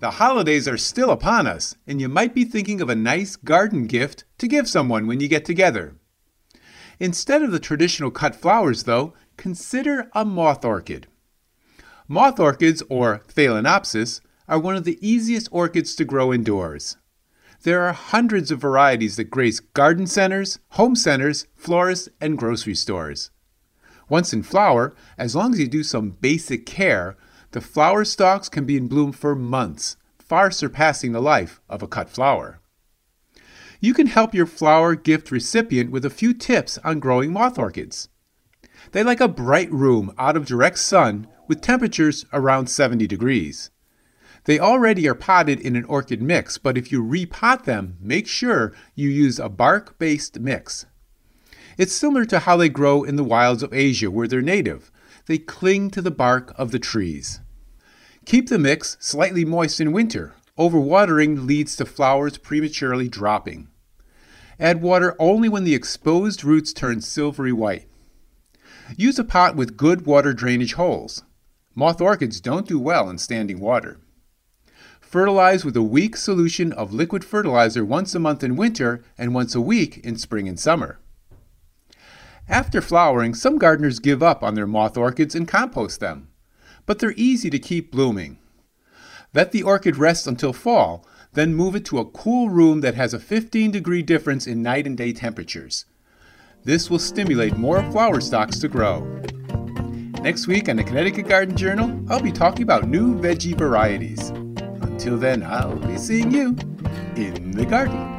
The holidays are still upon us, and you might be thinking of a nice garden gift to give someone when you get together. Instead of the traditional cut flowers, though, consider a moth orchid. Moth orchids, or Phalaenopsis, are one of the easiest orchids to grow indoors. There are hundreds of varieties that grace garden centers, home centers, florists, and grocery stores. Once in flower, as long as you do some basic care, the flower stalks can be in bloom for months, far surpassing the life of a cut flower. You can help your flower gift recipient with a few tips on growing moth orchids. They like a bright room out of direct sun with temperatures around 70 degrees. They already are potted in an orchid mix, but if you repot them, make sure you use a bark based mix. It's similar to how they grow in the wilds of Asia where they're native. They cling to the bark of the trees. Keep the mix slightly moist in winter. Overwatering leads to flowers prematurely dropping. Add water only when the exposed roots turn silvery white. Use a pot with good water drainage holes. Moth orchids don't do well in standing water. Fertilize with a weak solution of liquid fertilizer once a month in winter and once a week in spring and summer. After flowering, some gardeners give up on their moth orchids and compost them, but they're easy to keep blooming. Let the orchid rest until fall, then move it to a cool room that has a 15 degree difference in night and day temperatures. This will stimulate more flower stalks to grow. Next week on the Connecticut Garden Journal, I'll be talking about new veggie varieties. Until then, I'll be seeing you in the garden.